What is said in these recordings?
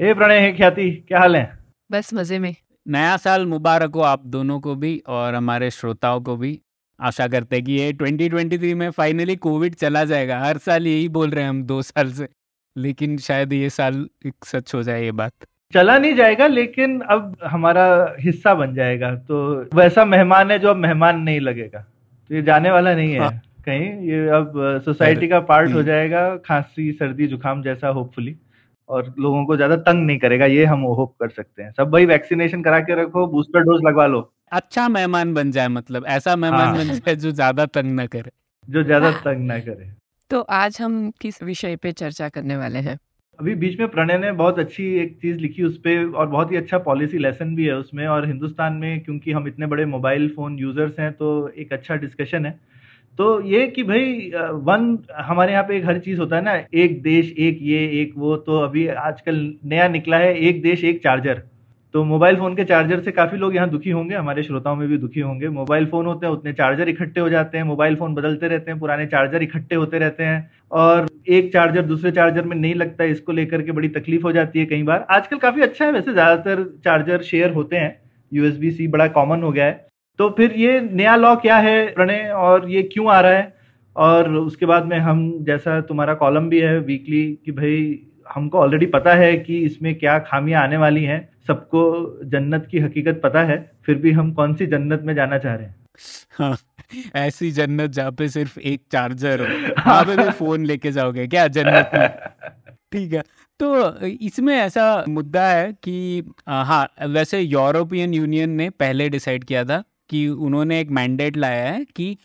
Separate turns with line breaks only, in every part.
ए प्रणय है ख्याति क्या हाल है?
बस मज़े में।
नया साल मुबारक हो आप दोनों को भी और हमारे श्रोताओं को भी। आशा करते हैं कि ये 2023 में फाइनली कोविड चला जाएगा। हर साल यही बोल रहे हैं हम दो साल से। लेकिन शायद ये साल एक सच हो जाए ये बात।
चला नहीं जाएगा लेकिन अब हमारा हिस्सा बन जाएगा। तो वैसा मेहमान है जो अब मेहमान नहीं लगेगा। तो ये जाने वाला नहीं है।
हाँ।
कहीं ये अब सोसाइटी का पार्ट हो
हम्म।
जाएगा खांसी सर्दी जुकाम जैसा होपफुली और लोगों को ज़्यादा तंग नहीं करेगा ये हम होप कर सकते हैं। सब भाई वैक्सीनेशन करा के रखो बूस्टर डोज लगवा लो।
अच्छा मेहमान बन जाए मतलब ऐसा मेहमान
हाँ।
बन जाए जो ज़्यादा तंग न करे।
जो ज़्यादा तंग ना करे।
तो आज हम किस विषय पे चर्चा करने वाले हैं?
अभी बीच में प्रणय ने बहुत अच्छी एक चीज़ लिखी उस पे और बहुत ही अच्छा पॉलिसी लेसन भी है उसमें। और हिंदुस्तान में क्योंकि हम इतने बड़े मोबाइल फ़ोन यूज़र्स हैं तो एक अच्छा डिस्कशन है। तो ये कि भाई वन, हमारे यहाँ पे एक हर चीज़ होता है ना, एक देश, एक ये, एक वो तो अभी आजकल नया निकला है, एक देश, एक चार्जर। तो मोबाइल फ़ोन के चार्जर से काफ़ी लोग यहाँ दुखी होंगे, हमारे श्रोताओं में भी दुखी होंगे। मोबाइल फ़ोन होते हैं, उतने चार्जर इकट्ठे हो जाते हैं, मोबाइल फ़ोन बदलते रहते हैं, पुराने चार्जर इकट्ठे होते रहते हैं, और एक चार्जर दूसरे चार्जर में नहीं लगता है इसको लेकर के बड़ी तकलीफ़ हो जाती है कई बार। आजकल काफ़ी अच्छा है, वैसे ज़्यादातर चार्जर शेयर होते हैं, यूएसबी सी बड़ा कॉमन हो गया है। तो फिर ये नया लॉ क्या है प्रणय? और ये क्यों आ रहा है? और उसके बाद में हम जैसा तुम्हारा कॉलम भी है वीकली कि भाई हमको ऑलरेडी पता है कि इसमें क्या खामियाँ आने वाली हैं। सबको जन्नत की हकीकत पता है फिर भी हम कौन सी जन्नत में जाना चाह रहे हैं?
हाँ, ऐसी जन्नत जहाँ पे सिर्फ़ एक चार्जर हो। पे फ़ोन लेके जाओगे क्या जन्नत में? ठीक है तो इसमें ऐसा मुद्दा है कि हाँ वैसे यूरोपियन यूनियन ने पहले डिसाइड किया था कि उन्होंने एक मैंडेट लाया है कि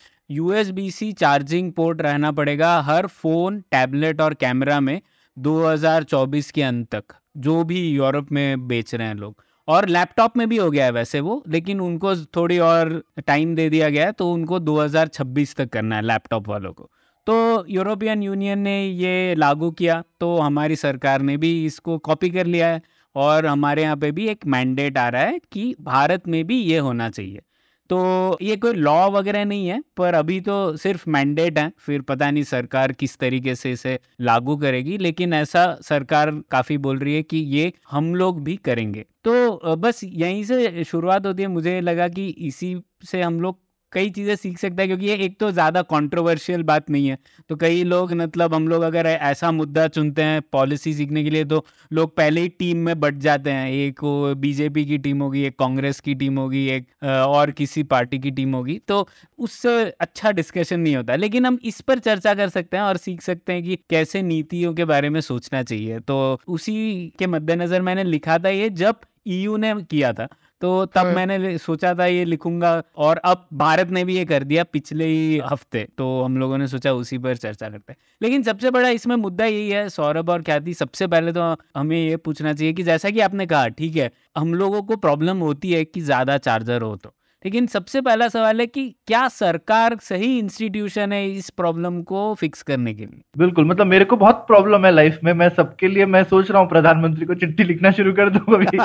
सी चार्जिंग पोर्ट रहना पड़ेगा हर फ़ोन टैबलेट और कैमरा में 2024 के अंत तक, जो भी यूरोप में बेच रहे हैं लोग। और लैपटॉप में भी हो गया है वैसे वो, लेकिन उनको थोड़ी और टाइम दे दिया गया है तो उनको 2026 तक करना है लैपटॉप वालों को। तो यूरोपियन यूनियन ने ये लागू किया तो हमारी सरकार ने भी इसको कॉपी कर लिया है और हमारे यहाँ पे भी एक मैंडेट आ रहा है कि भारत में भी ये होना चाहिए। तो ये कोई लॉ वगैरह नहीं है, पर अभी तो सिर्फ़ मैंडेट है, फिर पता नहीं सरकार किस तरीके से इसे लागू करेगी, लेकिन ऐसा सरकार काफ़ी बोल रही है कि ये हम लोग भी करेंगे। तो बस यहीं से शुरुआत होती है। मुझे लगा कि इसी से हम लोग कई चीज़ें सीख सकते हैं, क्योंकि ये एक तो ज़्यादा कंट्रोवर्शियल बात नहीं है। तो कई लोग मतलब हम लोग अगर ऐसा मुद्दा चुनते हैं पॉलिसी सीखने के लिए तो लोग पहले ही टीम में बट जाते हैं। एक बीजेपी की टीम होगी, एक कांग्रेस की टीम होगी, एक और किसी पार्टी की टीम होगी। तो उससे अच्छा डिस्कशन नहीं होता। लेकिन हम इस पर चर्चा कर सकते हैं और सीख सकते हैं कि कैसे नीतियों के बारे में सोचना चाहिए। तो उसी के मद्देनज़र मैंने लिखा था ये, जब ईयू ने किया था तो तब
हम्म।
मैंने सोचा था ये लिखूँगा और अब भारत ने भी ये कर दिया पिछले ही हफ़्ते तो हम लोगों ने सोचा उसी पर चर्चा करते हैं लेकिन सबसे बड़ा इसमें मुद्दा यही है सौरभ और ख्याति सबसे पहले तो हमें ये पूछना चाहिए कि जैसा कि आपने कहा ठीक है हम लोगों को प्रॉब्लम होती है कि ज़्यादा चार्जर हो तो लेकिन सबसे पहला सवाल है कि क्या सरकार सही इंस्टीट्यूशन है इस प्रॉब्लम को फिक्स करने के लिए?
बिल्कुल मतलब मेरे को बहुत प्रॉब्लम है लाइफ में। मैं सबके लिए मैं सोच रहा हूँ प्रधानमंत्री को चिट्ठी लिखना शुरू कर दूँ अभी।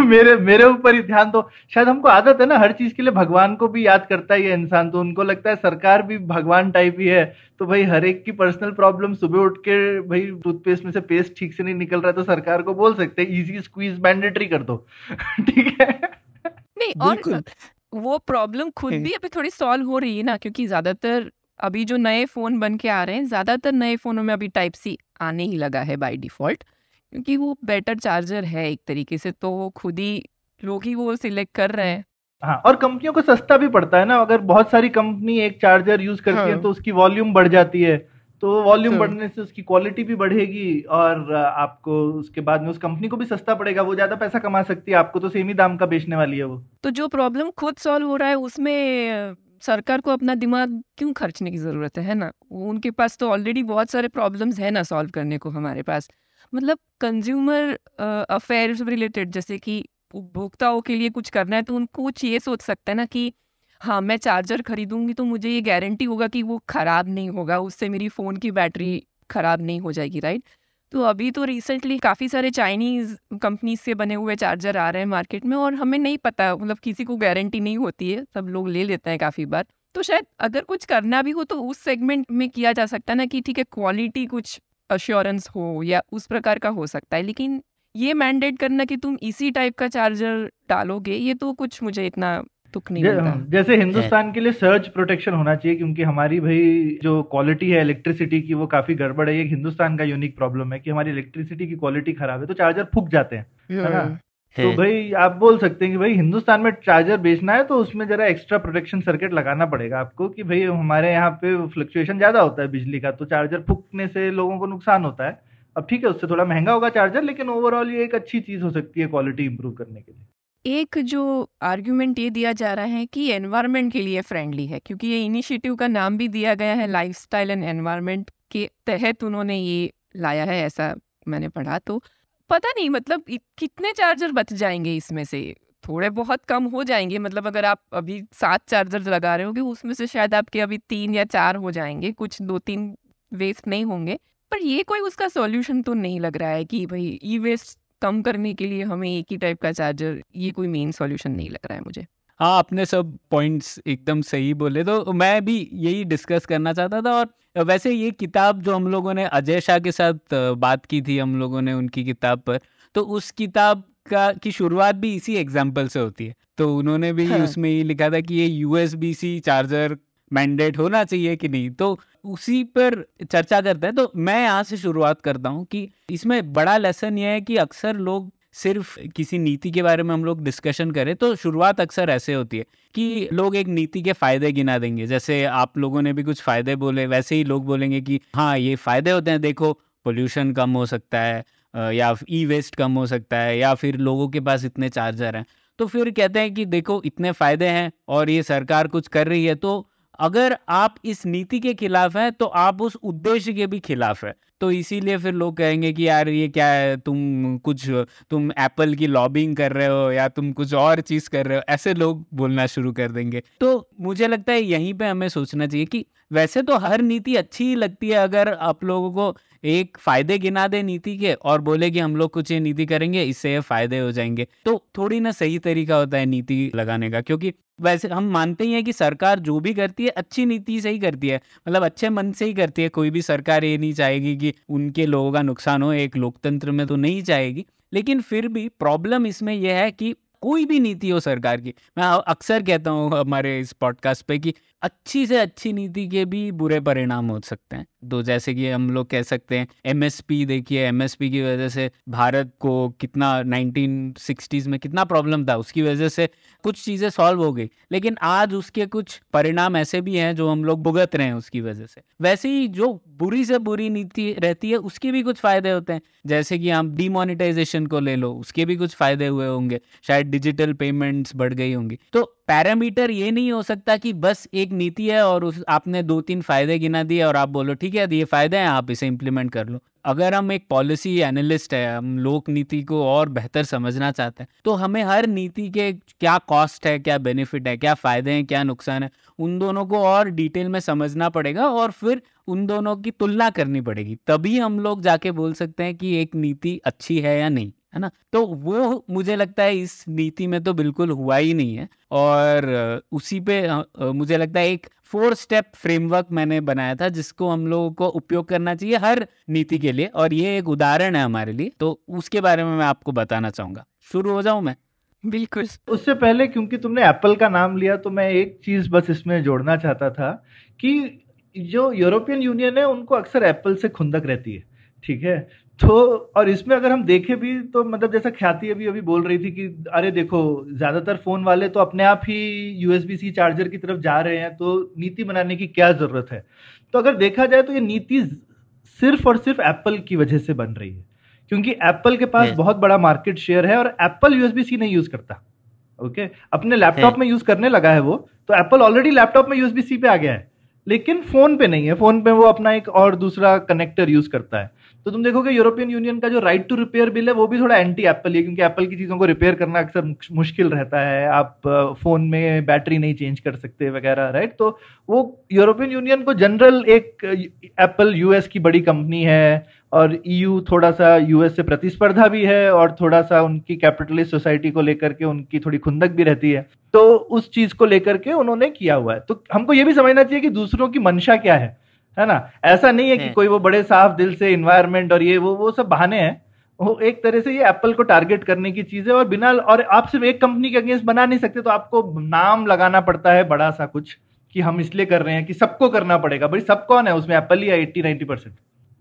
मेरे मेरे ऊपर ही ध्यान दो। शायद हमको आदत है ना हर चीज़ के लिए भगवान को भी याद करता है ये इंसान। तो उनको लगता है सरकार भी भगवान टाइप ही है। तो भाई हर एक की पर्सनल प्रॉब्लम सुबह उठ के भाई टूथपेस्ट में से पेस्ट ठीक से नहीं निकल रहा है तो सरकार को बोल सकते हैं इजी स्क्वीज मैंडेटरी कर दो। ठीक है?
नहीं और वो प्रॉब्लम खुद। भी अभी थोड़ी सॉल्व हो रही है ना क्योंकि ज़्यादातर अभी जो नए फ़ोन बन के आ रहे हैं ज़्यादातर नए फोनों में अभी टाइप सी आने ही लगा है बाय डिफ़ॉल्ट क्योंकि वो बेटर चार्जर है एक तरीके से तो वो खुद ही लोग ही वो सिलेक्ट कर रहे हैं
हाँ और कंपनियों को सस्ता भी पड़ता है ना अगर बहुत सारी कंपनी एक चार्जर यूज़ करती। है
हाँ।
तो उसकी वॉल्यूम बढ़ जाती है तो वॉल्यूम
हाँ।
बढ़ने से उसकी क्वालिटी भी बढ़ेगी और आपको उसके बाद में उस कंपनी को भी सस्ता पड़ेगा। वो ज़्यादा पैसा कमा सकती है। आपको तो सेम ही दाम का बेचने वाली है वो।
तो जो प्रॉब्लम खुद सॉल्व हो रहा है उसमें सरकार को अपना दिमाग क्यों खर्चने की ज़रूरत है है ना? उनके पास तो ऑलरेडी बहुत सारे प्रॉब्लम्स है ना सॉल्व करने को हमारे पास। मतलब कंज्यूमर अफेयर्स रिलेटेड जैसे कि उपभोक्ताओं के लिए कुछ करना है तो उनको कुछ ये सोच सकता है ना कि हाँ मैं चार्जर खरीदूँगी तो मुझे ये गारंटी होगा कि वो ख़राब नहीं होगा, उससे मेरी फ़ोन की बैटरी ख़राब नहीं हो जाएगी राइट तो अभी तो रिसेंटली काफ़ी सारे चाइनीज़ कंपनीज़ से बने हुए चार्जर आ रहे हैं मार्केट में और हमें नहीं पता मतलब किसी को गारंटी नहीं होती है, सब लोग ले लेते हैं काफ़ी बार। तो शायद अगर कुछ करना भी हो तो उस सेगमेंट में किया जा सकता है ना कि ठीक है क्वालिटी कुछ अश्योरेंस हो या उस प्रकार का हो सकता है, लेकिन ये मैंडेट करना कि तुम इसी टाइप का चार्जर डालोगे, ये तो कुछ मुझे इतना तुक नहीं मिलता
जैसे हिंदुस्तान के लिए सर्ज प्रोटेक्शन होना चाहिए क्योंकि हमारी भाई जो क्वालिटी है इलेक्ट्रिसिटी की वो काफ़ी गड़बड़ है। ये हिंदुस्तान का यूनिक प्रॉब्लम है कि हमारी इलेक्ट्रिसिटी की क्वालिटी खराब है तो चार्जर फूक जाते हैं है तो भाई आप बोल सकते हैं कि भाई हिंदुस्तान में चार्जर बेचना है तो उसमें जरा एक्स्ट्रा प्रोटेक्शन सर्किट लगाना पड़ेगा आपको कि भाई हमारे यहाँ पे फ्लक्चुएशन ज़्यादा होता है बिजली का तो चार्जर फूकने से लोगों को नुकसान होता है। अब ठीक है उससे थोड़ा महँगा होगा चार्जर लेकिन ओवरऑल ये एक अच्छी चीज़ हो सकती है क्वालिटी इंप्रूव करने के लिए।
एक जो आर्ग्यूमेंट ये दिया जा रहा है कि एनवायरनमेंट के लिए फ्रेंडली है, क्योंकि ये इनिशिएटिव का नाम भी दिया गया है लाइफस्टाइल एंड एनवायरनमेंट के तहत उन्होंने ये लाया है, ऐसा मैंने पढ़ा तो। पता नहीं मतलब कितने चार्जर बच जाएँगे इसमें से? थोड़े बहुत कम हो जाएँगे मतलब अगर आप अभी सात चार्जर लगा रहे होगे, उसमें से शायद आपके अभी तीन या चार हो जाएँगे, कुछ दो तीन वेस्ट नहीं होंगे। पर ये कोई उसका सॉल्यूशन तो नहीं लग रहा है कि भाई ई वेस्ट कम करने के लिए हमें एक ही टाइप का चार्जर ये कोई मेन सॉल्यूशन नहीं लग रहा है मुझे
हाँ आपने सब पॉइंट्स एकदम सही बोले तो मैं भी यही डिस्कस करना चाहता था और वैसे ये किताब जो हम लोगों ने अजय शाह के साथ बात की थी हम लोगों ने उनकी किताब पर तो उस किताब का की शुरुआत भी इसी एग्ज़ाम्पल से होती है तो उन्होंने भी हाँ। उसमें ये लिखा था कि ये यूएसबी चार्जर मैंडेट होना चाहिए कि नहीं? तो उसी पर चर्चा करते हैं। तो मैं यहाँ से शुरुआत करता हूँ कि इसमें बड़ा लेसन ये है कि अक्सर लोग सिर्फ़ किसी नीति के बारे में हम लोग डिस्कशन करें तो शुरुआत अक्सर ऐसे होती है कि लोग एक नीति के फ़ायदे गिना देंगे। जैसे आप लोगों ने भी कुछ फ़ायदे बोले, वैसे ही लोग बोलेंगे कि हाँ ये फ़ायदे होते हैं। देखो पोल्यूशन कम हो सकता है या ई वेस्ट कम हो सकता है, या फिर लोगों के पास इतने चार्जर हैं। तो फिर कहते हैं कि, देखो, इतने फ़ायदे हैं और ये सरकार कुछ कर रही है तो अगर आप इस नीति के खिलाफ हैं तो आप उस उद्देश्य के भी खिलाफ है। तो इसीलिए फिर लोग कहेंगे कि यार ये क्या है, तुम कुछ, तुम एप्पल की लॉबिंग कर रहे हो या तुम कुछ और चीज़ कर रहे हो, ऐसे लोग बोलना शुरू कर देंगे। तो मुझे लगता है यहीं पे हमें सोचना चाहिए कि वैसे तो हर नीति अच्छी ही लगती है अगर आप लोगों को एक फ़ायदे गिना दे नीति के और बोले कि हम लोग कुछ ये नीति करेंगे, इससे ये फ़ायदे हो जाएँगे। तो थोड़ी ना सही तरीका होता है नीति लगाने का, क्योंकि वैसे हम मानते ही हैं कि सरकार जो भी करती है, अच्छी नीति से ही करती है मतलब अच्छे मन से ही करती है, कोई भी सरकार ये नहीं चाहेगी कि उनके लोगों का नुकसान हो, एक लोकतंत्र में तो नहीं जाएगी। लेकिन फिर भी प्रॉब्लम इसमें यह है कि कोई भी नीति हो सरकार की, मैं अक्सर कहता हूँ हमारे इस पॉडकास्ट पे कि अच्छी से अच्छी नीति के भी बुरे परिणाम हो सकते हैं। तो जैसे कि हम लोग कह सकते हैं एमएसपी देखिए एमएसपी की वजह से भारत को कितना 1960s में कितना प्रॉब्लम था, उसकी वजह से कुछ चीज़ें सॉल्व हो गई। लेकिन आज उसके कुछ परिणाम ऐसे भी हैं जो हम लोग भुगत रहे हैं उसकी वजह से। वैसे ही जो बुरी से बुरी नीति रहती है, उसके भी कुछ फ़ायदे होते हैं। जैसे कि आप डिमोनिटाइजेशन को ले लो, उसके भी कुछ फ़ायदे हुए होंगे। शायद डिजिटल पेमेंट्स बढ़ गई होंगी। तो पैरामीटर ये नहीं हो सकता कि बस एक नीति है और उस, आपने दो तीन फ़ायदे गिना दिए और आप बोलो, ठीक है, ये फ़ायदे हैं, आप इसे इम्प्लीमेंट कर लो। अगर हम एक पॉलिसी एनालिस्ट है, हम लोक नीति को और बेहतर समझना चाहते हैं तो हमें हर नीति के क्या कॉस्ट है, क्या बेनिफिट है, क्या फ़ायदे हैं, क्या नुकसान है, उन दोनों को और डिटेल में समझना पड़ेगा और फिर उन दोनों की तुलना करनी पड़ेगी। तभी हम लोग जाके बोल सकते हैं कि एक नीति अच्छी है या नहीं। है ना? तो वो मुझे लगता है इस नीति में तो बिल्कुल हुआ ही नहीं है। और उसी पे मुझे लगता है एक फोर स्टेप फ्रेमवर्क मैंने बनाया था जिसको हम लोगों को उपयोग करना चाहिए हर नीति के लिए। और ये एक उदाहरण है हमारे लिए तो उसके बारे में मैं आपको बताना चाहूँगा। शुरू हो जाऊँ मैं?
बिल्कुल।
उससे पहले क्योंकि तुमने एप्पल का नाम लिया तो मैं एक चीज़ बस इसमें जोड़ना चाहता था कि जो यूरोपियन यूनियन है उनको अक्सर एप्पल से खुंदक रहती है ठीक है? तो और इसमें अगर हम देखें भी तो मतलब जैसा ख्याति अभी अभी बोल रही थी कि अरे देखो ज़्यादातर फ़ोन वाले तो अपने आप ही यूएसबी सी चार्जर की तरफ़ जा रहे हैं तो नीति बनाने की क्या ज़रूरत है? तो अगर देखा जाए तो ये नीति सिर्फ़ और सिर्फ़ एप्पल की वजह से बन रही है क्योंकि एप्पल के पास बहुत बड़ा मार्केट शेयर है और एप्पल यूएसबी सी नहीं यूज़ करता ओके अपने लैपटॉप में यूज़ करने लगा है वो तो एप्पल ऑलरेडी लैपटॉप में यूएसबी सी पे आ गया है लेकिन फ़ोन पे नहीं है फ़ोन पे वो अपना एक और दूसरा कनेक्टर यूज़ करता है। तो तुम देखोगे यूरोपियन यूनियन का जो राइट टू रिपेयर बिल है, वो भी थोड़ा एंटी एप्पल है, क्योंकि एप्पल की चीज़ों को रिपेयर करना अक्सर मुश्किल रहता है। आप फ़ोन में बैटरी नहीं चेंज कर सकते वगैरह राइट तो वो यूरोपियन यूनियन को जनरल एक एप्पल यूएस की बड़ी कंपनी है, और ईयू थोड़ा सा यूएस से प्रतिस्पर्धा भी है, और थोड़ा सा उनकी कैपिटलिस्ट सोसाइटी को लेकर के उनकी थोड़ी खुंदक भी रहती है। तो उस चीज़ को लेकर के उन्होंने किया हुआ है। तो हमको ये भी समझना चाहिए कि दूसरों की मंशा क्या है। है ना? ऐसा नहीं है कि कोई वो बड़े साफ़ दिल से इन्वायरमेंट और ये वो वो सब बहाने हैं। वो एक तरह से ये एप्पल को टारगेट करने की चीज़ है और बिना और आप सिर्फ़ एक कंपनी के अगेंस्ट बना नहीं सकते तो आपको नाम लगाना पड़ता है बड़ा सा कुछ कि हम इसलिए कर रहे हैं कि सबको करना पड़ेगा। भाई सब कौन है उसमें? एप्पल ही है एट्टी नाइन्टी परसेंट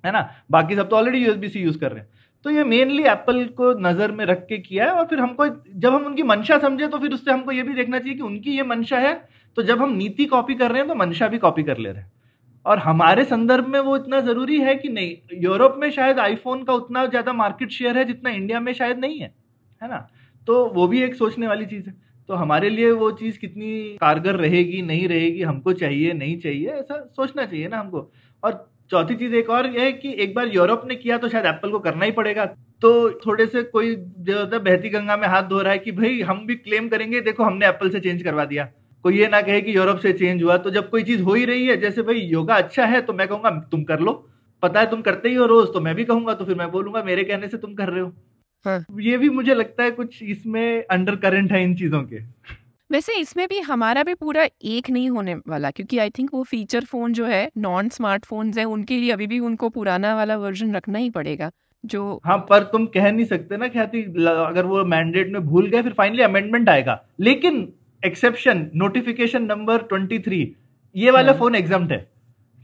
है ना? बाकी सब तो ऑलरेडी यूएसबी सी यूज़ कर रहे हैं। तो ये मेनली एप्पल को नज़र में रख के किया है और फिर हमको जब हम उनकी मंशा समझे तो फिर उससे हमको ये भी देखना चाहिए कि उनकी ये मंशा है तो जब हम नीति कॉपी कर रहे हैं तो मंशा भी कॉपी कर ले रहे हैं। और हमारे संदर्भ में वो इतना ज़रूरी है कि नहीं? यूरोप में शायद आईफोन का उतना ज़्यादा मार्केट शेयर है जितना इंडिया में शायद नहीं है है ना? तो वो भी एक सोचने वाली चीज़ है। तो हमारे लिए वो चीज़ कितनी कारगर रहेगी, नहीं रहेगी, हमको चाहिए, नहीं चाहिए, ऐसा सोचना चाहिए ना हमको। और चौथी चीज़ एक और यह है कि एक बार यूरोप ने किया तो शायद एप्पल को करना ही पड़ेगा। तो थोड़े से कोई जो होता बहती गंगा में हाथ धो रहा है कि भाई हम भी क्लेम करेंगे, देखो हमने एप्पल से चेंज करवा दिया। कोई ये ना कहे कि यूरोप से चेंज हुआ तो जब कोई चीज़ हो ही रही है जैसे भाई योगा अच्छा है तो मैं कहूँगा तुम कर लो। पता है तुम करते ही हो रोज तो मैं भी कहूँगा तो फिर मैं बोलूँगा मेरे कहने से तुम कर रहे हो।
हाँ।
ये भी मुझे लगता है कुछ इसमें अंडर करंट है इन चीज़ों के।
वैसे इसमें भी हमारा भी पूरा एक नहीं होने वाला क्योंकि आई थिंक वो फीचर फ़ोन जो है नॉन स्मार्टफोन्स है उनके लिए अभी भी उनको पुराना वाला वर्जन रखना ही पड़ेगा जो
हाँ पर तुम कह नहीं सकते ना ख्याति अगर वो मैंडेट में भूल गए फिर फाइनली अमेंडमेंट आएगा। लेकिन एक्सेप्शन नोटिफिकेशन नंबर 23 ये वाला
हाँ।
फ़ोन एग्ज़ाम है।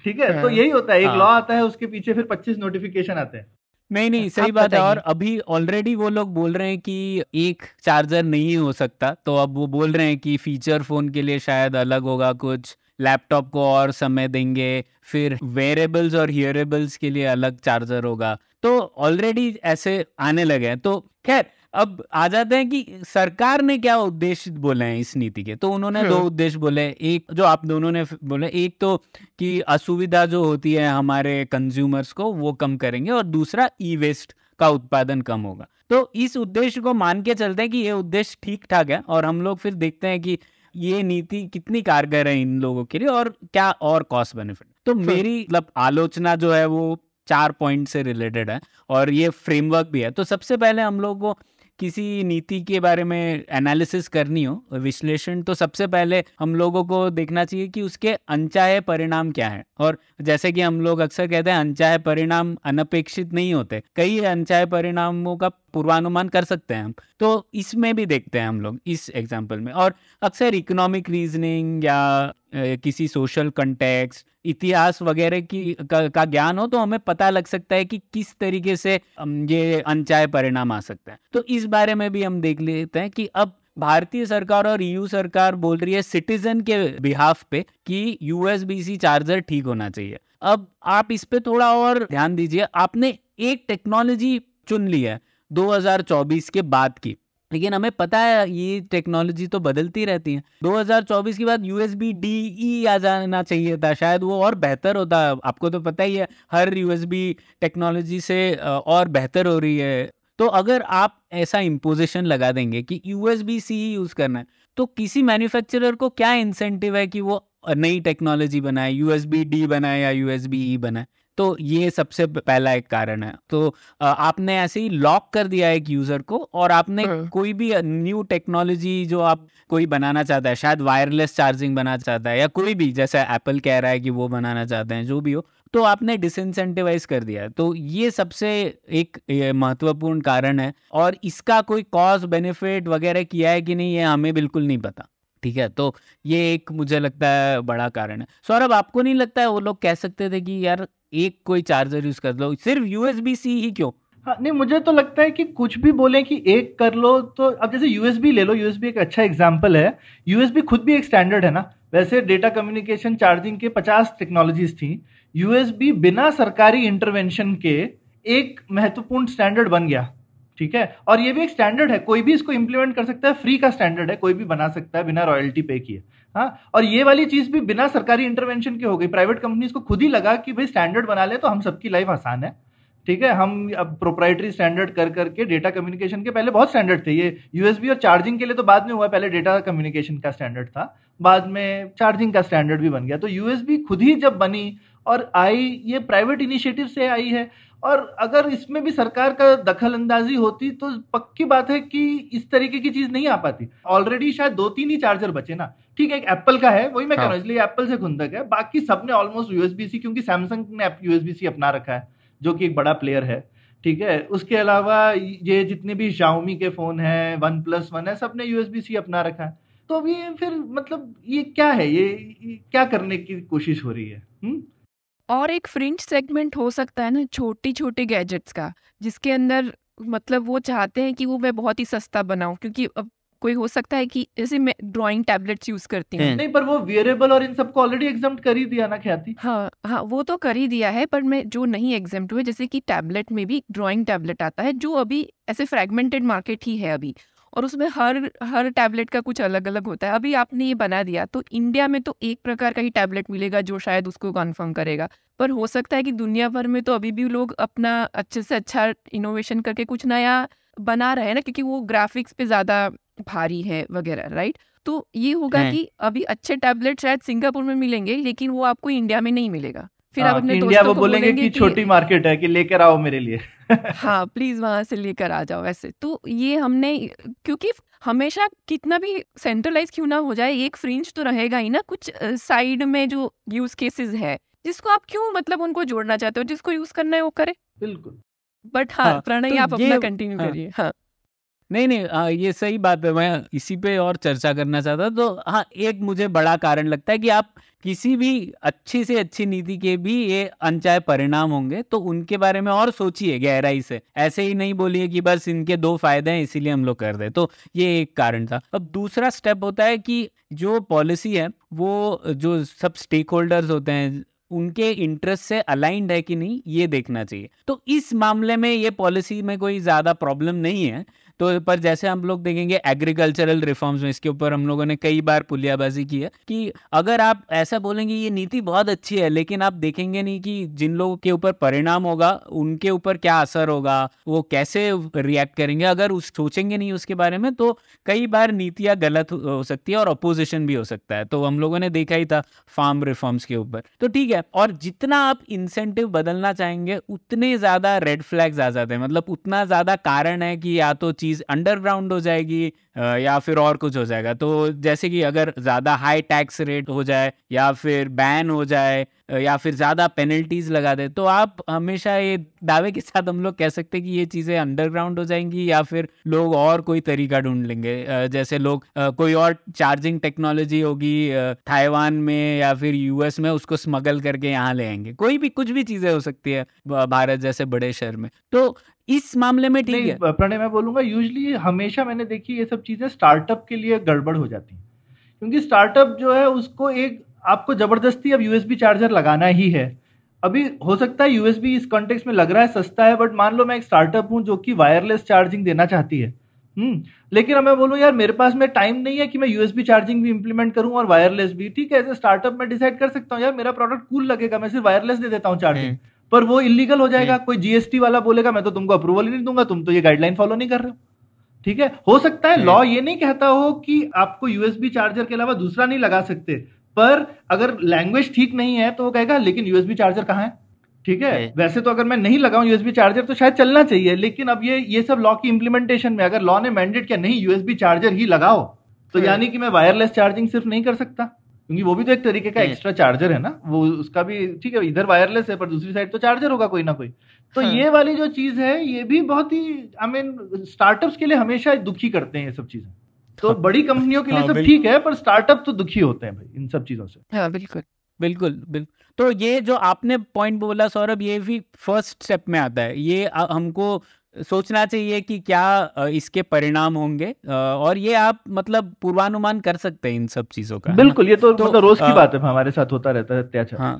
ठीक है? तो
हाँ।
यही होता है एक
हाँ।
लॉ आता है उसके पीछे फिर 25 नोटिफिकेशन आते हैं।
नहीं नहीं सही बात है। और अभी ऑलरेडी वो लोग बोल रहे हैं कि एक चार्जर नहीं हो सकता तो अब वो बोल रहे हैं कि फीचर फ़ोन के लिए शायद अलग होगा कुछ। लैपटॉप को और समय देंगे फिर वेरेबल्स और हियरेबल्स के लिए अलग चार्जर होगा। तो ऑलरेडी ऐसे आने लगे हैं। तो खैर अब आ जाते हैं कि सरकार ने क्या उद्देश्य बोले हैं इस नीति के? तो उन्होंने दो
हम्म।
उद्देश्य बोले एक जो आप दोनों ने बोले एक तो कि असुविधा जो होती है हमारे कंज्यूमर्स को वो कम करेंगे और दूसरा ई वेस्ट का उत्पादन कम होगा। तो इस उद्देश्य को मान के चलते हैं कि ये उद्देश्य ठीक ठाक है और हम लोग फिर देखते हैं कि ये नीति कितनी कारगर है इन लोगों के लिए और क्या और कॉस्ट बेनिफिट तो मेरी मतलब आलोचना जो है वो चार पॉइंट से रिलेटेड है और ये फ्रेमवर्क भी है। तो सबसे पहले हम लोग को किसी नीति के बारे में एनालिसिस करनी हो, विश्लेषण तो सबसे पहले हम लोगों को देखना चाहिए कि उसके अनचाहे परिणाम क्या है। और जैसे कि हम लोग अक्सर कहते हैं, अनचाहे परिणाम अनपेक्षित नहीं होते। कई अनचाहे परिणामों का पूर्वानुमान कर सकते हैं हम। तो इसमें भी देखते हैं हम लोग, इस एग्ज़ाम्पल में। और अक्सर इकोनॉमिक रीजनिंग या किसी सोशल कंटेक्स्ट इतिहास वगैरह की का, का ज्ञान हो तो हमें पता लग सकता है कि किस तरीके से ये अनचाहे परिणाम आ सकते हैं। तो इस बारे में भी हम देख लेते हैं कि अब भारतीय सरकार और ईयू सरकार बोल रही है सिटीजन के बिहाफ पे कि यूएसबी चार्जर ठीक होना चाहिए। अब आप इस पे थोड़ा और ध्यान दीजिए आपने एक टेक्नोलॉजी चुन ली है 2024 के बाद की। लेकिन हमें पता है ये टेक्नोलॉजी तो बदलती रहती है। 2024 के बाद U S USB D E आ जाना चाहिए था, शायद वो और बेहतर होता। आपको तो पता ही है, हर यू एस यूएसबी टेक्नोलॉजी से और बेहतर हो रही है। तो अगर आप ऐसा इम्पोजिशन लगा देंगे कि यू एस यूएसबी सी ही यूज़ करना है तो किसी मैन्युफैक्चरर को क्या इंसेंटिव है कि वो नई टेक्नोलॉजी बनाए यू एस यूएसबी डी बनाए या यू एस यूएसबी ई बनाए? तो ये सबसे पहला एक कारण है। तो आपने ऐसे ही लॉक कर दिया एक यूज़र को और आपने
हम्म।
कोई भी न्यू टेक्नोलॉजी जो आप कोई बनाना चाहता है शायद वायरलेस चार्जिंग बनाना चाहता है या कोई भी जैसे एप्पल कह रहा है कि वो बनाना चाहते हैं जो भी हो तो आपने डिसइंसेंटिवाइज कर दिया। है तो ये सबसे एक महत्वपूर्ण कारण है और इसका कोई कॉज बेनिफिट वगैरह किया है कि नहीं ये हमें बिल्कुल नहीं पता ठीक है? तो ये एक मुझे लगता है बड़ा कारण है। सौरभ आपको नहीं लगता है वो लोग कह सकते थे कि यार एक कोई चार्जर यूज़ कर लो, सिर्फ़ यूएसबी सी ही क्यों?
हाँ नहीं, मुझे तो लगता है कि कुछ भी बोले कि एक कर लो तो अब जैसे यूएसबी ले लो यूएसबी एक अच्छा एग्जांपल है। यूएसबी खुद भी एक स्टैंडर्ड है ना। वैसे डेटा कम्युनिकेशन चार्जिंग के 50 टेक्नोलॉजीज़ थी। यूएसबी बिना सरकारी इंटरवेंशन के एक महत्वपूर्ण स्टैंडर्ड बन गया, ठीक है? और ये भी एक स्टैंडर्ड है, कोई भी इसको इंप्लीमेंट कर सकता है फ्री का स्टैंडर्ड है, कोई भी बना सकता है बिना रॉयल्टी पे किए। हाँ और ये वाली चीज़ भी बिना सरकारी इंटरवेंशन के हो गई। प्राइवेट कंपनीज़ को खुद ही लगा कि भाई स्टैंडर्ड बना ले तो हम सबकी लाइफ आसान है। ठीक है, हम अब प्रोप्राइटरी स्टैंडर्ड कर करके डेटा कम्युनिकेशन के पहले बहुत स्टैंडर्ड थे। ये यूएसबी और चार्जिंग के लिए तो बाद में हुआ, पहले डेटा कम्युनिकेशन का स्टैंडर्ड था। बाद में चार्जिंग का स्टैंडर्ड भी बन गया। तो यूएसबी खुद ही जब बनी और आई, ये प्राइवेट इनिशिएटिव से आई है। और अगर इसमें भी सरकार का दखल अंदाजी होती तो पक्की बात है कि इस तरीके की चीज़ नहीं आ पाती। ऑलरेडी शायद दो तीन ही चार्जर बचे ना। ठीक है एक एप्पल का है वही मैं कह रहा हूँ
हाँ।
इसलिए एप्पल से खुंदक है। बाकी सबने ऑलमोस्ट यूएसबी सी क्योंकि सैमसंग ने यूएसबी सी अपना रखा है जो कि एक बड़ा प्लेयर है। ठीक है उसके अलावा ये जितने भी शाओमी के फ़ोन है वन प्लस वन है सबने यूएसबी सी अपना रखा है। तो अब ये फिर मतलब ये क्या है? ये, ये क्या करने की कोशिश हो रही है? हुँ?
और एक फ्रिंज सेगमेंट हो सकता है ना छोटी छोटे गैजेट्स का जिसके अंदर मतलब वो चाहते हैं कि वो मैं बहुत ही सस्ता बनाऊँ क्योंकि अब कोई हो सकता है कि जैसे मैं ड्राइंग टैबलेट्स यूज़ करती हूँ।
नहीं पर वो वेरिएबल और इन सबको ऑलरेडी एग्ज़ाम कर ही दिया ना ख्याति।
हाँ हाँ वो तो कर ही दिया है पर मैं जो नहीं एग्जाम्प्ट हुए जैसे कि टैबलेट में भी ड्राइंग टैबलेट आता है जो अभी ऐसे फ्रेगमेंटेड मार्केट ही है अभी। और उसमें हर हर टैबलेट का कुछ अलग अलग होता है। अभी आपने ये बना दिया तो इंडिया में तो एक प्रकार का ही टैबलेट मिलेगा जो शायद उसको कन्फर्म करेगा। पर हो सकता है कि दुनिया भर में तो अभी भी लोग अपना अच्छे से अच्छा इनोवेशन करके कुछ नया बना रहे हैं ना क्योंकि वो ग्राफिक्स पे ज़्यादा भारी है वगैरह राइट तो ये होगा कि अभी अच्छे टैबलेट शायद सिंगापुर में मिलेंगे लेकिन वो आपको इंडिया में नहीं मिलेगा। फिर आप
हाँ,
अपने
इंडिया
दोस्तों
वो
को
बोलेंगे कि छोटी मार्केट है कि लेकर आओ मेरे लिए।
हाँ प्लीज़ वहाँ से लेकर आ जाओ ऐसे। तो ये हमने क्योंकि हमेशा कितना भी सेंट्रलाइज क्यों ना हो जाए एक फ्रिंज तो रहेगा ही ना कुछ साइड में जो यूज़ केसेस है जिसको आप क्यों मतलब उनको जोड़ना चाहते हो जिसको यूज़ करना है वो करे।
बिल्कुल।
बट हाँ
हाँ,
प्रणय
तो
आप अपना कंटिन्यू
हाँ।
करिए हाँ।
नहीं नहीं आ, ये सही बात है मैं इसी पे और चर्चा करना चाहता तो हाँ एक मुझे बड़ा कारण लगता है कि आप किसी भी अच्छी से अच्छी नीति के भी ये अनचाहे परिणाम होंगे तो उनके बारे में और सोचिए गहराई से। ऐसे ही नहीं बोलिए कि बस इनके दो फ़ायदे हैं इसीलिए हम लोग कर दे। तो ये एक कारण था। अब दूसरा स्टेप होता है कि जो पॉलिसी है वो जो सब स्टेक होल्डर्स होते हैं उनके इंटरेस्ट से अलाइंड है कि नहीं ये देखना चाहिए। तो इस मामले में ये पॉलिसी में कोई ज़्यादा प्रॉब्लम नहीं है तो पर जैसे हम लोग देखेंगे एग्रीकल्चरल रिफॉर्म्स में, इसके ऊपर हम लोगों ने कई बार पुलियाबाजी की है कि अगर आप ऐसा बोलेंगे, ये नीति बहुत अच्छी है, लेकिन आप देखेंगे नहीं कि जिन लोगों के ऊपर परिणाम होगा, उनके ऊपर क्या असर होगा, वो कैसे रिएक्ट करेंगे? अगर उस, सोचेंगे नहीं उसके बारे में तो कई बार नीतियाँ गलत हो सकती है और अपोजिशन भी हो सकता है। तो हम लोगों ने देखा ही था फार्म रिफॉर्म्स के ऊपर। तो ठीक है, और जितना आप इंसेंटिव बदलना चाहेंगे, उतने ज़्यादा रेड फ्लैग्स आ जाते हैं। मतलब उतना ज़्यादा कारण है कि या तो चीज़ अंडरग्राउंड हो जाएगी या फिर और कुछ हो जाएगा। तो जैसे कि अगर ज़्यादा हाई टैक्स रेट हो जाए या फिर बैन हो जाए या फिर ज़्यादा पेनल्टीज लगा दे तो आप हमेशा ये दावे के साथ हम लोग कह सकते हैं कि ये चीज़ें अंडरग्राउंड हो जाएँगी या फिर लोग और कोई तरीका ढूंढ लेंगे। जैसे लोग कोई और चार्जिंग टेक्नोलॉजी होगी ताइवान में या फिर यूएस में उसको स्मगल करके यहाँ ले आएँगे। कोई भी कुछ भी चीज़ें हो सकती है भारत जैसे बड़े शहर में। तो इस मामले में ठीक है।
प्रणय मैं बोलूँगा यूजली हमेशा मैंने देखी ये सब चीज़ें स्टार्टअप के लिए गड़बड़ हो जाती हैं। क्योंकि स्टार्टअप जो है उसको एक आपको ज़बरदस्ती अब यूएसबी चार्जर लगाना ही है। अभी हो सकता है यूएसबी इस कॉन्टेक्स्ट में लग रहा है सस्ता है बट मान लो मैं एक स्टार्टअप हूँ जो कि वायरलेस चार्जिंग देना चाहती है। हम्म लेकिन अब मैं बोलूँ यार मेरे पास में टाइम नहीं है कि मैं यूएसबी चार्जिंग भी इंप्लीमेंट करूँ और वायरलेस भी। ठीक है एज स्टार्टअप में डिसाइड कर सकता हूँ यार मेरा प्रोडक्ट कूल लगेगा मैं सिर्फ़ वायरलेस दे देता हूँ चार्जिंग
हम्म।
पर वो इलीगल हो जाएगा कोई जीएसटी वाला बोलेगा मैं तो तुमको अप्रूवल ही नहीं दूँगा तुम तो ये गाइडलाइन फॉलो नहीं कर रहे हो। ठीक है? हो सकता है
हम्म।
लॉ ये नहीं कहता हो कि आपको यूएसबी चार्जर के अलावा दूसरा नहीं लगा सकते पर अगर लैंग्वेज ठीक नहीं है तो वो कहेगा लेकिन यूएसबी चार्जर कहाँ है? ठीक है?
है।
वैसे तो अगर मैं नहीं लगाऊँ यूएसबी चार्जर तो शायद चलना चाहिए लेकिन अब ये ये सब लॉ की इंप्लीमेंटेशन में अगर लॉ ने मैंडेट किया नहीं यूएसबी चार्जर ही लगाओ तो यानी कि मैं वायरलेस चार्जिंग सिर्फ़ नहीं कर सकता। क्योंकि वो भी तो एक तरीके का एक्स्ट्रा चार्जर है ना? वो उसका भी ठीक है इधर वायरलेस है पर दूसरी साइड तो चार्जर होगा कोई ना कोई। तो
हाँ।
ये वाली जो चीज़ है ये भी बहुत ही आई मीन स्टार्टअप्स के लिए हमेशा दुखी करते हैं ये सब चीज़ें। तो
हाँ।
बड़ी कंपनियों के लिए
हाँ,
सब ठीक है पर स्टार्टअप तो दुखी होते हैं भाई इन सब चीज़ों से।
हाँ बिल्कुल।
बिल्कुल बिल्कुल। तो ये जो आपने पॉइंट बोला सौरभ ये भी फ़र्स्ट स्टेप में आता है। ये हमको सोचना चाहिए कि क्या इसके परिणाम होंगे। और ये आप मतलब पूर्वानुमान कर सकते हैं इन सब चीज़ों का
बिल्कुल ये तो,
तो,
मतलब रोज की बात है हमारे साथ होता रहता है अत्याचार।
हाँ।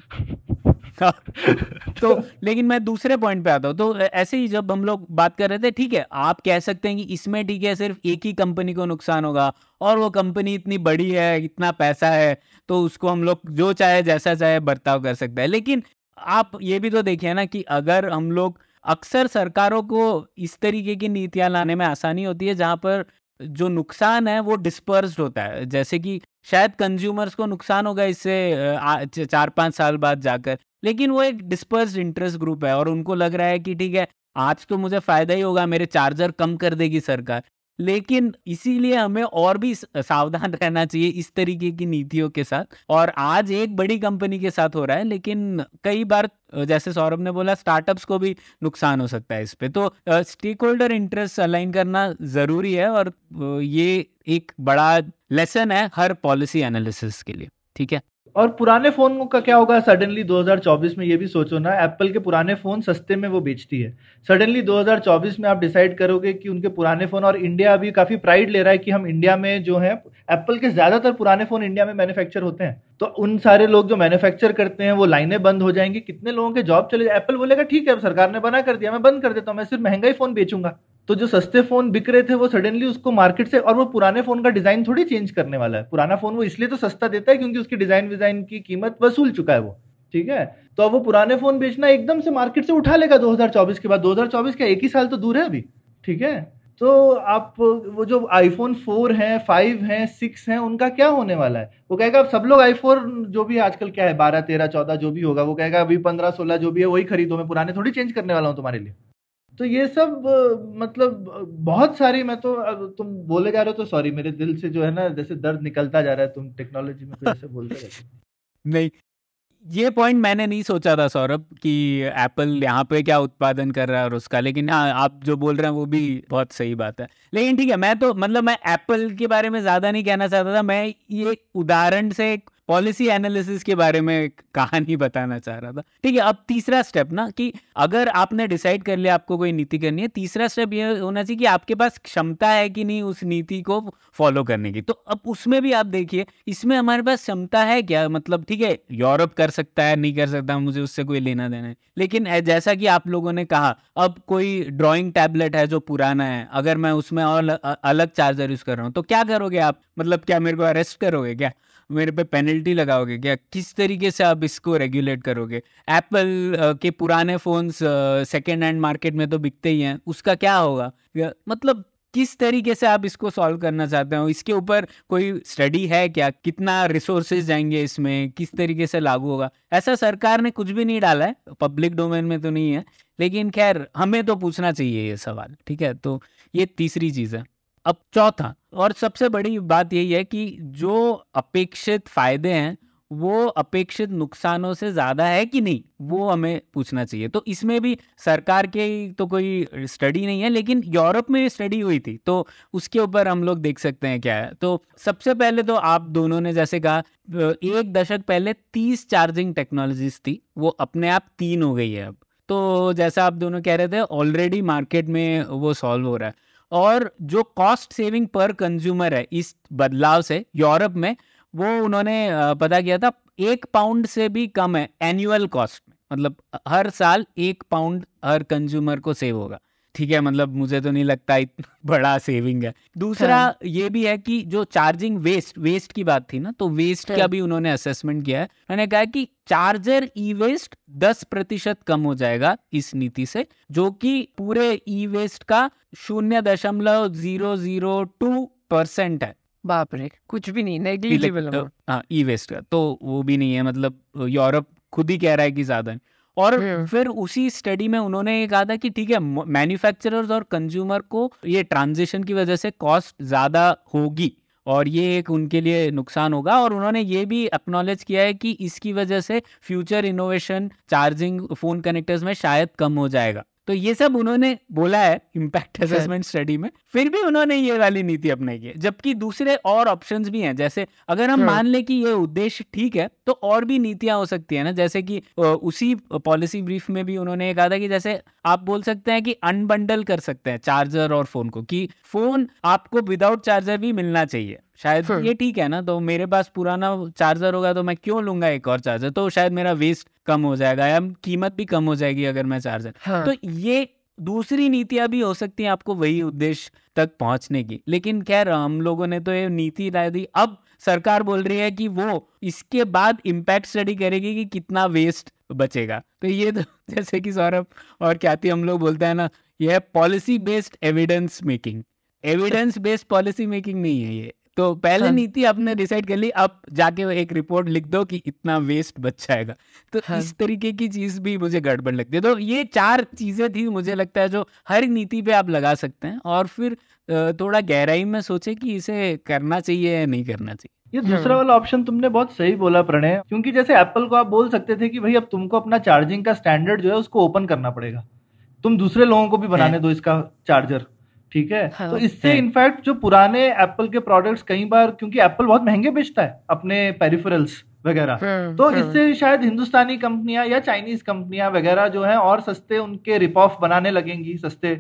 तो लेकिन मैं दूसरे पॉइंट पे आता हूँ तो ऐसे ही जब हम लोग बात कर रहे थे ठीक है आप कह सकते हैं कि इसमें ठीक है सिर्फ़ एक ही कंपनी को नुकसान होगा और वो कंपनी इतनी बड़ी है इतना पैसा है तो उसको हम लोग जो चाहे जैसा चाहे बर्ताव कर सकते हैं। लेकिन आप ये भी तो देखिए ना कि अगर हम लोग अक्सर सरकारों को इस तरीके की नीतियाँ लाने में आसानी होती है, जहाँ पर जो नुकसान है, वो डिस्पर्स होता है। जैसे कि शायद कंज्यूमर्स को नुकसान होगा इससे चार पाँच साल बाद जाकर। लेकिन वो एक डिस्पर्स इंटरेस्ट ग्रुप है और उनको लग रहा है कि ठीक है, आज तो मुझे फ़ायदा ही होगा, मेरे चार्जर कम कर देगी सरकार। लेकिन इसीलिए हमें और भी सावधान रहना चाहिए इस तरीके की नीतियों के साथ। और आज एक बड़ी कंपनी के साथ हो रहा है, लेकिन कई बार जैसे सौरभ ने बोला, स्टार्टअप्स को भी नुकसान हो सकता है इस पे। तो स्टेक होल्डर इंटरेस्ट अलाइन करना ज़रूरी है और ये एक बड़ा लेसन है हर पॉलिसी एनालिसिस के लिए। ठीक है?
और पुराने फ़ोन का क्या होगा? सडनली 2024 में ये भी सोचो ना एप्पल के पुराने फ़ोन सस्ते में वो बेचती है। सडनली 2024 में आप डिसाइड करोगे कि उनके पुराने फ़ोन, और इंडिया अभी काफ़ी प्राइड ले रहा है कि हम इंडिया में जो है एप्पल के ज़्यादातर पुराने फ़ोन इंडिया में मैन्युफैक्चर होते हैं। तो उन सारे लोग जो मैन्युफैक्चर करते हैं, वो लाइनें बंद हो जाएँगी। कितने लोगों के जॉब चले एप्पल बोलेगा, ठीक है सरकार ने बना कर दिया, मैं बंद कर देता हूँ, मैं सिर्फ़ महँगा ही फ़ोन बेचूँगा। तो जो सस्ते फ़ोन बिक रहे थे, वो सडनली उसको मार्केट से, और वो पुराने फ़ोन का डिज़ाइन थोड़ी चेंज करने वाला है। पुराना फ़ोन वो इसलिए तो सस्ता देता है क्योंकि उसकी डिज़ाइन विजाइन की कीमत वसूल चुका है वो, ठीक है? तो अब वो पुराने फ़ोन बेचना एकदम से मार्केट से उठा लेगा 2024 के बाद। 2024 का एक ही साल तो दूर है अभी, ठीक है? तो आप वो जो आईफोन फोर है फाइव है सिक्स है, उनका क्या होने वाला है? वो कहेगा आप सब लोग आई आईफोन जो भी आजकल क्या है, बारह, तेरह, चौदह, जो भी होगा, वो कहेगा, अभी पंद्रह, सोलह, जो भी है, वही खरीदो, मैं पुराने थोड़ी चेंज करने वाला हूँ तुम्हारे लिए। तो ये सब मतलब बहुत सारी मैं तो तुम बोले जा रहे हो तो सॉरी मेरे दिल से जो है ना, जैसे दर्द निकलता जा रहा है, तुम टेक्नोलॉजी में तो ऐसे बोलते रहते
नहीं, ये पॉइंट मैंने नहीं सोचा था, सौरभ, कि एप्पल यहाँ पे क्या उत्पादन कर रहा है और उसका, लेकिन हाँ आप जो बोल रहे हैं वो भी बहुत सही बात है। लेकिन ठीक है, मैं तो मतलब मैं एप्पल के बारे में ज़्यादा नहीं कहना चाहता था, मैं ये उदाहरण से एक पॉलिसी एनालिसिस के बारे में कहानी बताना चाह रहा था। ठीक है, अब तीसरा स्टेप ना कि अगर आपने डिसाइड कर लिया आपको कोई नीति करनी है, तीसरा स्टेप ये होना चाहिए कि आपके पास क्षमता है कि नहीं उस नीति को फॉलो करने की। तो अब उसमें भी आप देखिए, इसमें हमारे पास क्षमता है क्या? मतलब ठीक है, यूरोप कर सकता है, नहीं कर सकता, मुझे उससे कोई लेना देना है। लेकिन जैसा कि आप लोगों ने कहा, अब कोई ड्रॉइंग टैबलेट है जो पुराना है, अगर मैं उसमें और अलग चार्जर यूज़ कर रहा हूँ तो क्या करोगे आप? मतलब क्या मेरे को अरेस्ट करोगे क्या? मेरे पे पेनल्टी लगाओगे क्या? किस तरीके से आप इसको रेगुलेट करोगे? एप्पल के पुराने फ़ोन्स सेकेंड हैंड मार्केट में तो बिकते ही हैं। उसका क्या होगा? मतलब किस तरीके से आप इसको सॉल्व करना चाहते हो? इसके ऊपर कोई स्टडी है क्या? कितना रिसोर्सेज जाएँगे इसमें? किस तरीके से लागू होगा? ऐसा सरकार ने कुछ भी नहीं डाला है। पब्लिक डोमेन में तो नहीं है। लेकिन खैर, हमें तो पूछना चाहिए ये सवाल, ठीक है? तो ये तीसरी चीज़ है। अब चौथा, और सबसे बड़ी बात यही है कि जो अपेक्षित फ़ायदे हैं, वो अपेक्षित नुकसानों से ज़्यादा है कि नहीं, वो हमें पूछना चाहिए। तो इसमें भी सरकार के तो कोई स्टडी नहीं है, लेकिन यूरोप में स्टडी हुई थी तो उसके ऊपर हम लोग देख सकते हैं क्या है। तो सबसे पहले तो आप दोनों ने जैसे कहा एक दशक पहले तीस चार्जिंग टेक्नोलॉजीज़ थी, वो अपने आप तीन हो गई है अब। तो जैसा आप दोनों कह रहे थे, ऑलरेडी मार्केट में वो सॉल्व हो रहा है। और जो कॉस्ट सेविंग पर कंज्यूमर है, इस बदलाव से यूरोप में, वो उन्होंने पता किया था, एक पाउंड से भी कम है एनुअल कॉस्ट में। मतलब हर साल एक पाउंड हर कंज्यूमर को सेव होगा। ठीक है मतलब मुझे तो नहीं लगता इतना बड़ा सेविंग है। दूसरा हाँ। ये भी है कि जो चार्जिंग वेस्ट वेस्ट की बात थी ना तो वेस्ट। का भी उन्होंने असेसमेंट किया है। उन्होंने कहा कि चार्जर ई वेस्ट दस प्रतिशत कम हो जाएगा इस नीति से जो कि पूरे ई वेस्ट का शून्य दशमलव ज़ीरो ज़ीरो टू परसेंट है।
बाप रे कुछ भी नहीं नेग्लिजिबल
हाँ ई वेस्ट का तो वो भी नहीं है मतलब यूरोप खुद ही कह रहा है कि ज़्यादा और हम्म। फिर उसी स्टडी में उन्होंने ये कहा था कि ठीक है मैन्युफैक्चरर्स और कंज्यूमर को ये ट्रांजिशन की वजह से कॉस्ट ज़्यादा होगी और ये एक उनके लिए नुकसान होगा और उन्होंने ये भी अपनोलेज किया है कि इसकी वजह से future innovation charging phone connectors में शायद कम हो जाएगा तो ये सब उन्होंने बोला है इम्पैक्ट असेसमेंट स्टडी में। फिर भी उन्होंने ये वाली नीति अपनाई है जबकि दूसरे और ऑप्शन भी हैं जैसे अगर हम मान लें कि ये उद्देश्य ठीक है तो और भी नीतियाँ हो सकती है ना जैसे कि उसी पॉलिसी ब्रीफ में भी उन्होंने कहा था कि जैसे आप बोल सकते हैं कि अनबंडल कर सकते हैं चार्जर और फ़ोन को कि फ़ोन आपको विदाउट चार्जर भी मिलना चाहिए। शायद। ये ठीक है ना तो मेरे पास पुराना चार्जर होगा तो मैं क्यों लूँगा एक और चार्जर तो शायद मेरा वेस्ट कम हो जाएगा या कीमत भी कम हो जाएगी अगर मैं चार्जर
हाँ।
तो ये दूसरी नीतियाँ भी हो सकती हैं आपको वही उद्देश्य तक पहुँचने की। लेकिन खैर हम लोगों ने तो ये नीति ला दी। अब सरकार बोल रही है कि वो इसके बाद इम्पैक्ट स्टडी करेगी कि कितना वेस्ट बचेगा। तो ये तो जैसे कि सौरभ और ख्याति हम लोग बोलते हैं ना ये policy based evidence making evidence based policy making नहीं है ये। तो पहले
हाँ।
नीति आपने डिसाइड कर ली अब जाके एक रिपोर्ट लिख दो कि इतना वेस्ट बच जाएगा तो
हाँ।
इस तरीके की चीज़ भी मुझे गड़बड़ लगती है। तो ये चार चीज़ें थी मुझे लगता है जो हर नीति पे आप लगा सकते हैं और फिर थोड़ा गहराई में सोचे कि इसे करना चाहिए या नहीं करना चाहिए।
ये दूसरा वाला ऑप्शन तुमने बहुत सही बोला प्रणय क्योंकि जैसे एप्पल को आप बोल सकते थे कि भाई अब तुमको अपना चार्जिंग का स्टैंडर्ड जो है उसको ओपन करना पड़ेगा। तुम दूसरे लोगों को भी बनाने दो इसका चार्जर ठीक है
हाँ।
तो इससे इनफैक्ट जो पुराने एप्पल के प्रोडक्ट्स कई बार क्योंकि एप्पल बहुत महँगे बेचता है अपने पेरिफेरल्स वगैरह
हम्म,
तो
हम्म।
इससे शायद हिंदुस्तानी कंपनियाँ या चाइनीज़ कंपनियाँ वगैरह जो है और सस्ते उनके रिप ऑफ़ बनाने लगेंगी सस्ते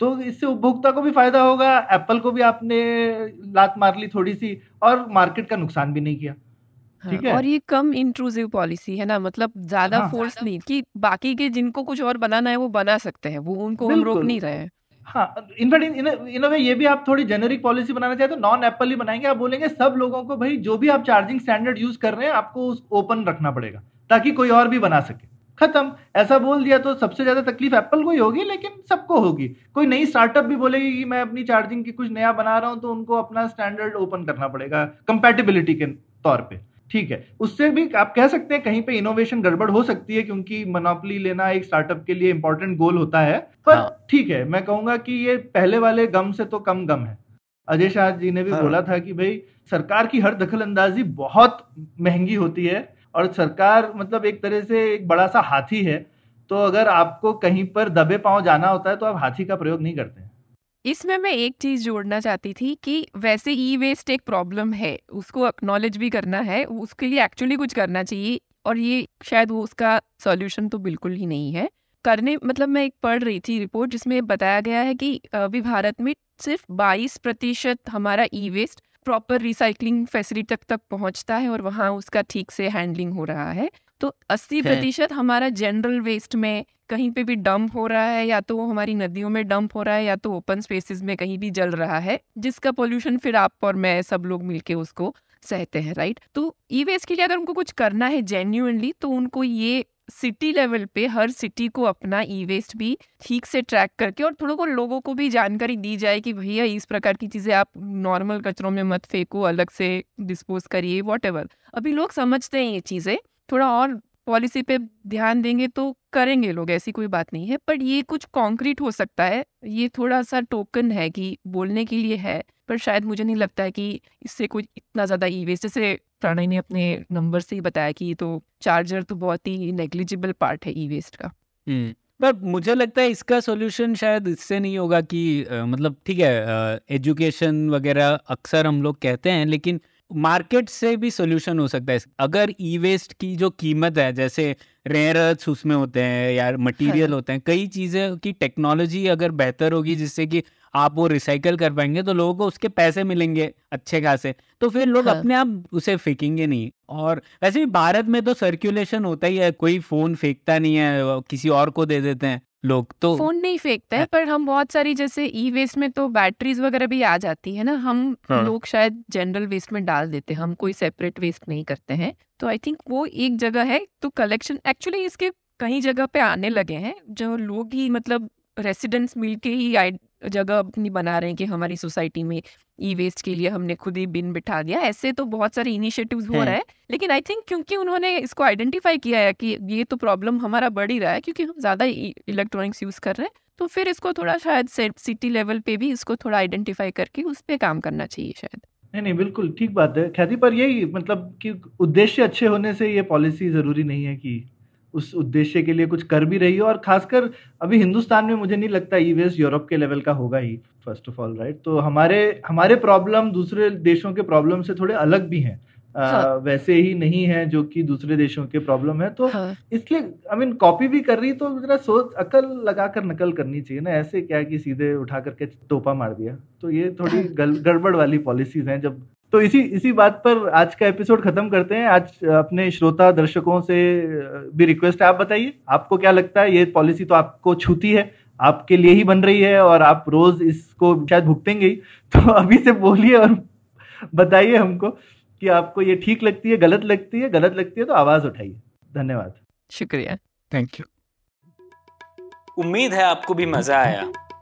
तो इससे उपभोक्ता को भी फ़ायदा होगा एप्पल को भी आपने लात मार ली थोड़ी सी और मार्केट का नुकसान भी नहीं किया
हाँ,
है?
और ये कम इंट्रूसिव पॉलिसी है ना मतलब ज़्यादा
हाँ।
फोर्स नहीं कि बाकी के जिनको कुछ और बनाना है वो बना सकते हैं वो उनको हम रोक नहीं रहे हैं
हाँ इनफैक्ट इन वे ये भी आप थोड़ी जेनरिक पॉलिसी बनाना चाहते हो नॉन एप्पल ही बनाएँगे। आप बोलेंगे, सब लोगों को भाई, जो भी आप चार्जिंग स्टैंडर्ड यूज़ कर रहे हैं, आपको उस ओपन रखना पड़ेगा, ताकि कोई और भी बना सके। खत्म। ऐसा बोल दिया तो सबसे ज़्यादा तकलीफ़ एप्पल को ही होगी, लेकिन सबको होगी। कोई नई स्टार्टअप भी बोलेगी कि, मैं अपनी चार्जिंग की कुछ नया बना रहा हूँ तो उनको अपना स्टैंडर्ड ओपन करना पड़ेगा कंपैटिबिलिटी के तौर पे। ठीक है। उससे भी आप कह सकते हैं कहीं पे इनोवेशन गड़बड़ हो सकती है क्योंकि मोनोपली लेना एक स्टार्टअप के लिए इंपॉर्टेंट गोल होता है। पर
हाँ।
ठीक है मैं कहूँगा कि ये पहले वाले गम से तो कम गम है। अजय शाह जी ने भी
हाँ।
बोला था कि भाई सरकार की हर दखल अंदाजी बहुत महँगी होती है और सरकार मतलब एक तरह से एक बड़ा सा हाथी है। तो अगर आपको कहीं पर दबे पाँव जाना होता है तो आप हाथी का प्रयोग नहीं करते हैं।
इसमें मैं एक चीज़ जोड़ना चाहती थी कि वैसे ई वेस्ट एक प्रॉब्लम है, उसको एक्नॉलेज भी करना है, उसके लिए एक्चुअली कुछ करना चाहिए, और ये शायद वो उसका सॉल्यूशन तो बिल्कुल ही नहीं है। करने मतलब मैं एक पढ़ रही थी रिपोर्ट जिसमें बताया गया है कि अभी भारत में सिर्फ़ 22 प्रतिशत हमारा e waste proper recycling facility तक तक पहुँचता है, और वहाँ उसका ठीक से हैंडलिंग हो रहा है। तो 80 प्रतिशत हमारा जनरल वेस्ट में कहीं पे भी डंप हो रहा है या तो वो हमारी नदियों में डंप हो रहा है या तो ओपन स्पेसेस में कहीं भी जल रहा है जिसका पोल्यूशन फिर आप और मैं सब लोग मिलके उसको सहते हैं राइट तो ई वेस्ट के लिए अगर उनको कुछ करना है जेन्यूनली तो उनको ये सिटी लेवल पे हर सिटी को अपना ई वेस्ट भी ठीक से ट्रैक करके और थोड़ा को लोगों को भी जानकारी दी जाए कि भैया इस प्रकार की चीज़ें आप नॉर्मल कचरों में मत फेंको अलग से डिस्पोज करिए वॉट अभी लोग समझते हैं ये चीज़ें थोड़ा और पॉलिसी पे ध्यान देंगे तो करेंगे लोग ऐसी कोई बात नहीं है। पर ये कुछ कॉन्क्रीट हो सकता है। ये थोड़ा सा टोकन है कि बोलने के लिए है पर शायद मुझे नहीं लगता है कि इससे कोई इतना ज़्यादा ई वेस्ट जैसे प्रणय ने अपने नंबर से ही बताया कि तो चार्जर तो बहुत ही नेग्लिजिबल पार्ट है ई वेस्ट का।
हम्म, पर मुझे लगता है इसका सॉल्यूशन शायद इससे नहीं होगा कि अ, मतलब ठीक है एजुकेशन वगैरह अक्सर हम लोग कहते हैं लेकिन मार्केट से भी सोल्यूशन हो सकता है अगर ई वेस्ट की जो कीमत है जैसे रेयर अर्थ्स उसमें होते हैं या मटेरियल
हाँ।
होते हैं कई चीज़ें की टेक्नोलॉजी अगर बेहतर होगी जिससे कि आप वो रिसाइकल कर पाएँगे तो लोगों को उसके पैसे मिलेंगे अच्छे खासे तो फिर लोग
हाँ।
अपने आप उसे फेंकेंगे नहीं और वैसे भी भारत में तो सर्कुलेशन होता ही है कोई फ़ोन फेंकता नहीं है किसी और को दे देते हैं लोग तो
फ़ोन नहीं फेंकते है। पर हम बहुत सारी जैसे ई वेस्ट में तो बैटरीज वगैरह भी आ जाती है ना हम
हाँ।
लोग शायद जनरल वेस्ट में डाल देते हैं हम कोई सेपरेट वेस्ट नहीं करते हैं तो आई थिंक वो एक जगह है तो कलेक्शन एक्चुअली इसके कई जगह पे आने लगे हैं जो लोग ही मतलब रेसिडेंट्स मिलके ही जगह अपनी बना रहे हैं कि हमारी सोसाइटी में ई वेस्ट के लिए हमने खुद ही बिन बिठा दिया। ऐसे तो बहुत सारे इनिशिएटिव्स हो
हैं।
रहे हैं लेकिन आई थिंक क्योंकि उन्होंने इसको आइडेंटिफाई किया है कि ये तो प्रॉब्लम हमारा बढ़ ही रहा है क्योंकि हम ज़्यादा इलेक्ट्रॉनिक्स यूज़ कर रहे हैं तो फिर इसको थोड़ा शायद सिटी लेवल पे भी इसको थोड़ा आइडेंटिफाई करके उस पर काम करना चाहिए शायद।
नहीं नहीं बिल्कुल ठीक बात है। ख्याति पर यही मतलब कि उद्देश्य अच्छे होने से ये पॉलिसी ज़रूरी नहीं है कि उस उद्देश्य के लिए कुछ कर भी रही हो। और खासकर अभी हिंदुस्तान में मुझे नहीं लगता ई वेस्ट यूरोप के लेवल का होगा ही फ़र्स्ट ऑफ़ ऑल राइट तो हमारे हमारे प्रॉब्लम दूसरे देशों के प्रॉब्लम से थोड़े अलग भी हैं।
हाँ।
वैसे ही नहीं है जो कि दूसरे देशों के प्रॉब्लम है। तो
हाँ।
इसलिए आई मीन कॉपी भी कर रही तो जरा सोच अकल लगाकर नकल करनी चाहिए ना। ऐसे क्या कि सीधे उठा करके टोपा मार दिया? तो ये थोड़ी गल- गड़बड़ वाली पॉलिसीज़ हैं जब तो इसी इसी बात पर आज का एपिसोड खत्म करते हैं। आज अपने श्रोता दर्शकों से भी रिक्वेस्ट है। आप बताइए आपको क्या लगता है? ये पॉलिसी तो आपको छूती है आपके लिए ही बन रही है और आप रोज इसको शायद भुगतेंगे ही। तो अभी से बोलिए और बताइए हमको कि आपको ये ठीक लगती है गलत लगती है? गलत लगती है तो आवाज़ उठाइए। धन्यवाद।
शुक्रिया।
थैंक यू
उम्मीद है आपको भी मज़ा आया।